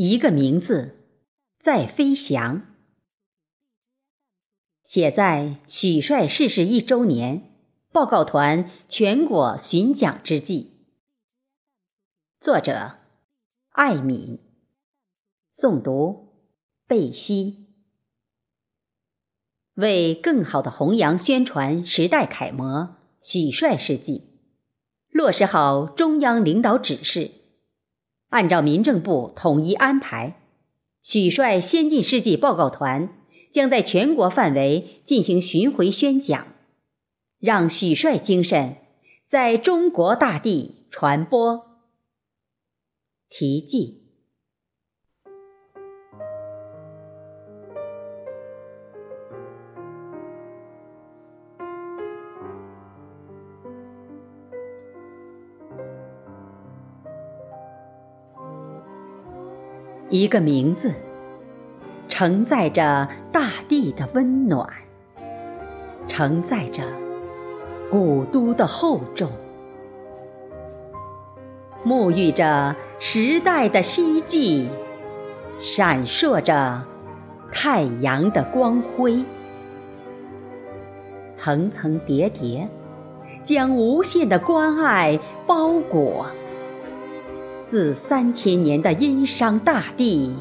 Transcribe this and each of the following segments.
一个名字，在飞翔。写在许帅逝世一周年，报告团全国巡讲之际。作者：艾敏。诵读：贝西。为更好的弘扬宣传时代楷模许帅事迹，落实好中央领导指示。按照民政部统一安排，许帅先进事迹报告团将在全国范围进行巡回宣讲，让许帅精神在中国大地传播。题记。一个名字，承载着大地的温暖，承载着古都的厚重，沐浴着时代的希冀，闪烁着太阳的光辉，层层叠叠，将无限的关爱包裹。自三千年的殷商大地，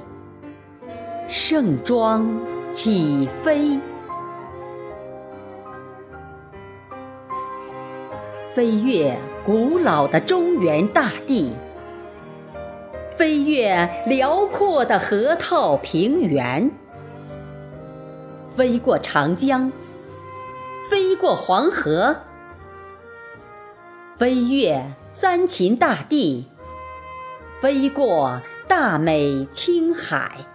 盛装起飞，飞越古老的中原大地，飞越辽阔的河套平原，飞过长江，飞过黄河，飞越三秦大地。飞过大美青海，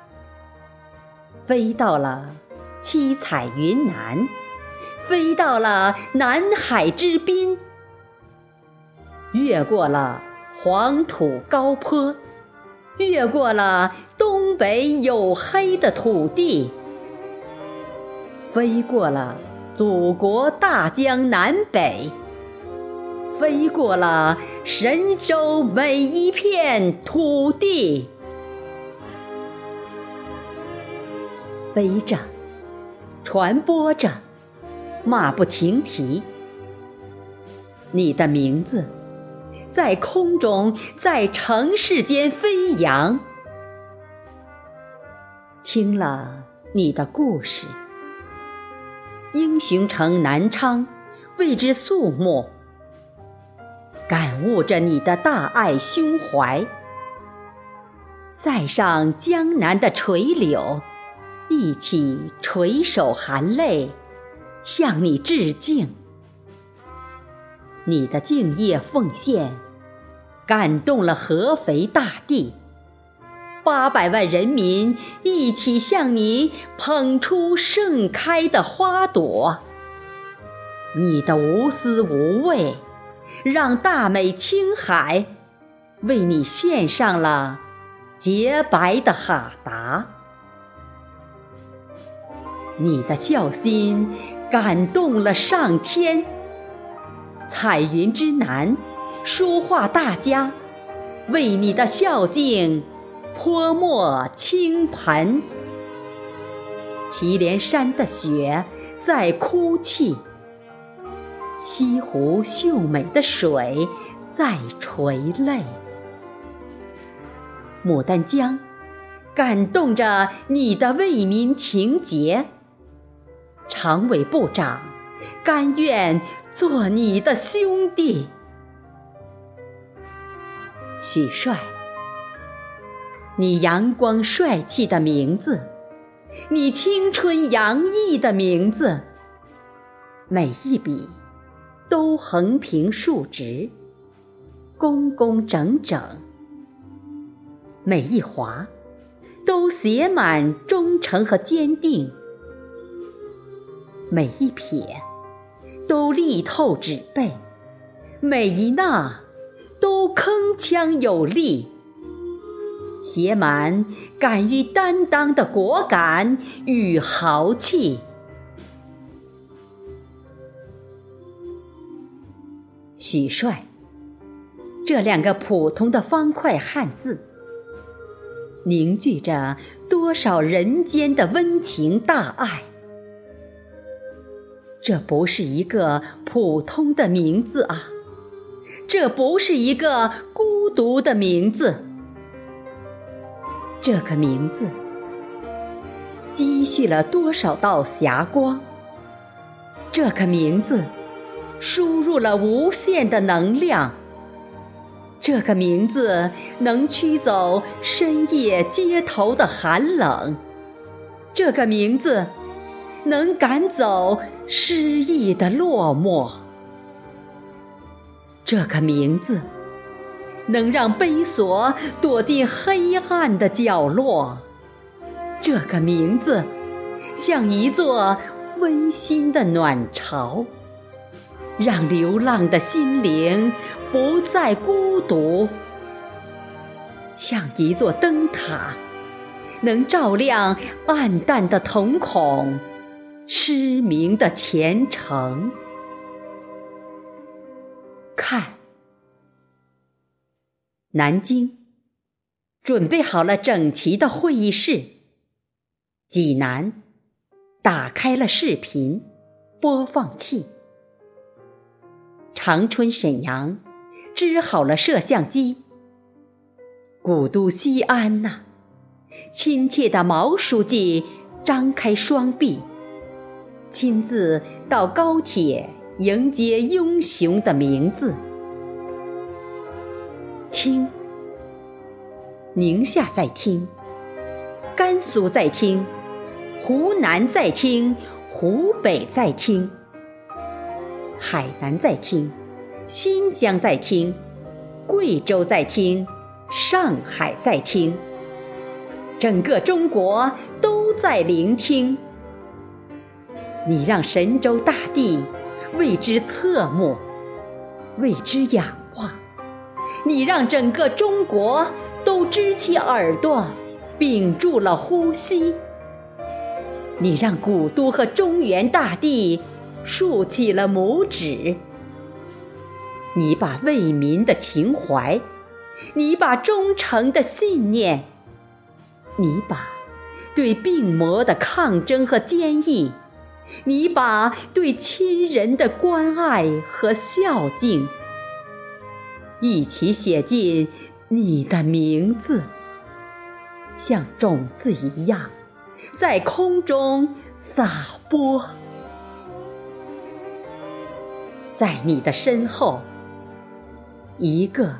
飞到了七彩云南，飞到了南海之滨，越过了黄土高坡，越过了东北黝黑的土地，飞过了祖国大江南北。飞过了神州每一片土地，飞着，传播着，马不停蹄。你的名字在空中，在城市间飞扬。听了你的故事，英雄城南昌为之肃穆。感悟着你的大爱胸怀，塞上江南的垂柳，一起垂手含泪向你致敬。你的敬业奉献感动了合肥大地，八百万人民一起向你捧出盛开的花朵。你的无私无畏。让大美青海为你献上了洁白的哈达，你的孝心感动了上天。彩云之南，书画大家为你的孝敬泼墨倾盆。祁连山的雪在哭泣。西湖秀美的水在垂泪，牡丹江感动着你的为民情结，常委部长甘愿做你的兄弟。许帅，你阳光帅气的名字，你青春洋溢的名字，每一笔。都横平竖直，工工整整；每一划都写满忠诚和坚定；每一撇都力透纸背；每一捺都铿锵有力，写满敢于担当的果敢与豪气。许帅，这两个普通的方块汉字，凝聚着多少人间的温情大爱。这不是一个普通的名字啊，这不是一个孤独的名字，这个名字积蓄了多少道霞光？这个名字输入了无限的能量。这个名字能驱走深夜街头的寒冷。这个名字。能赶走诗意的落寞，这个名字能让悲锁躲进黑暗的角落，这个名字像一座温馨的暖巢，让流浪的心灵不再孤独，像一座灯塔，能照亮暗淡的瞳孔。失明的前程，看，南京准备好了整齐的会议室。济南打开了视频播放器。长春、沈阳支好了摄像机。古都西安呐，亲切的毛书记张开双臂。亲自到高铁迎接英雄的名字。听，宁夏在听，甘肃在听，湖南在听，湖北在听，海南在听，新疆在听，贵州在听，上海在听，整个中国都在聆听。你让神州大地为之侧目，为之仰望；你让整个中国都支起耳朵，屏住了呼吸；你让古都和中原大地竖起了拇指。你把为民的情怀，你把忠诚的信念，你把对病魔的抗争和坚毅。你把对亲人的关爱和孝敬一起写进你的名字，像种子一样在空中撒播。在你的身后，一个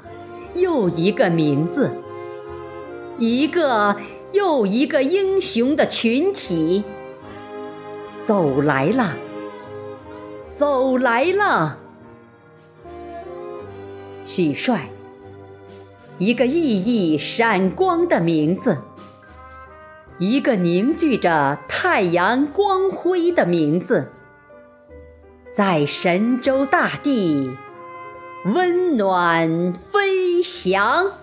又一个名字，一个又一个英雄的群体。走来了，走来了，许帅，一个熠熠闪光的名字，一个凝聚着太阳光辉的名字，在神州大地温暖飞翔。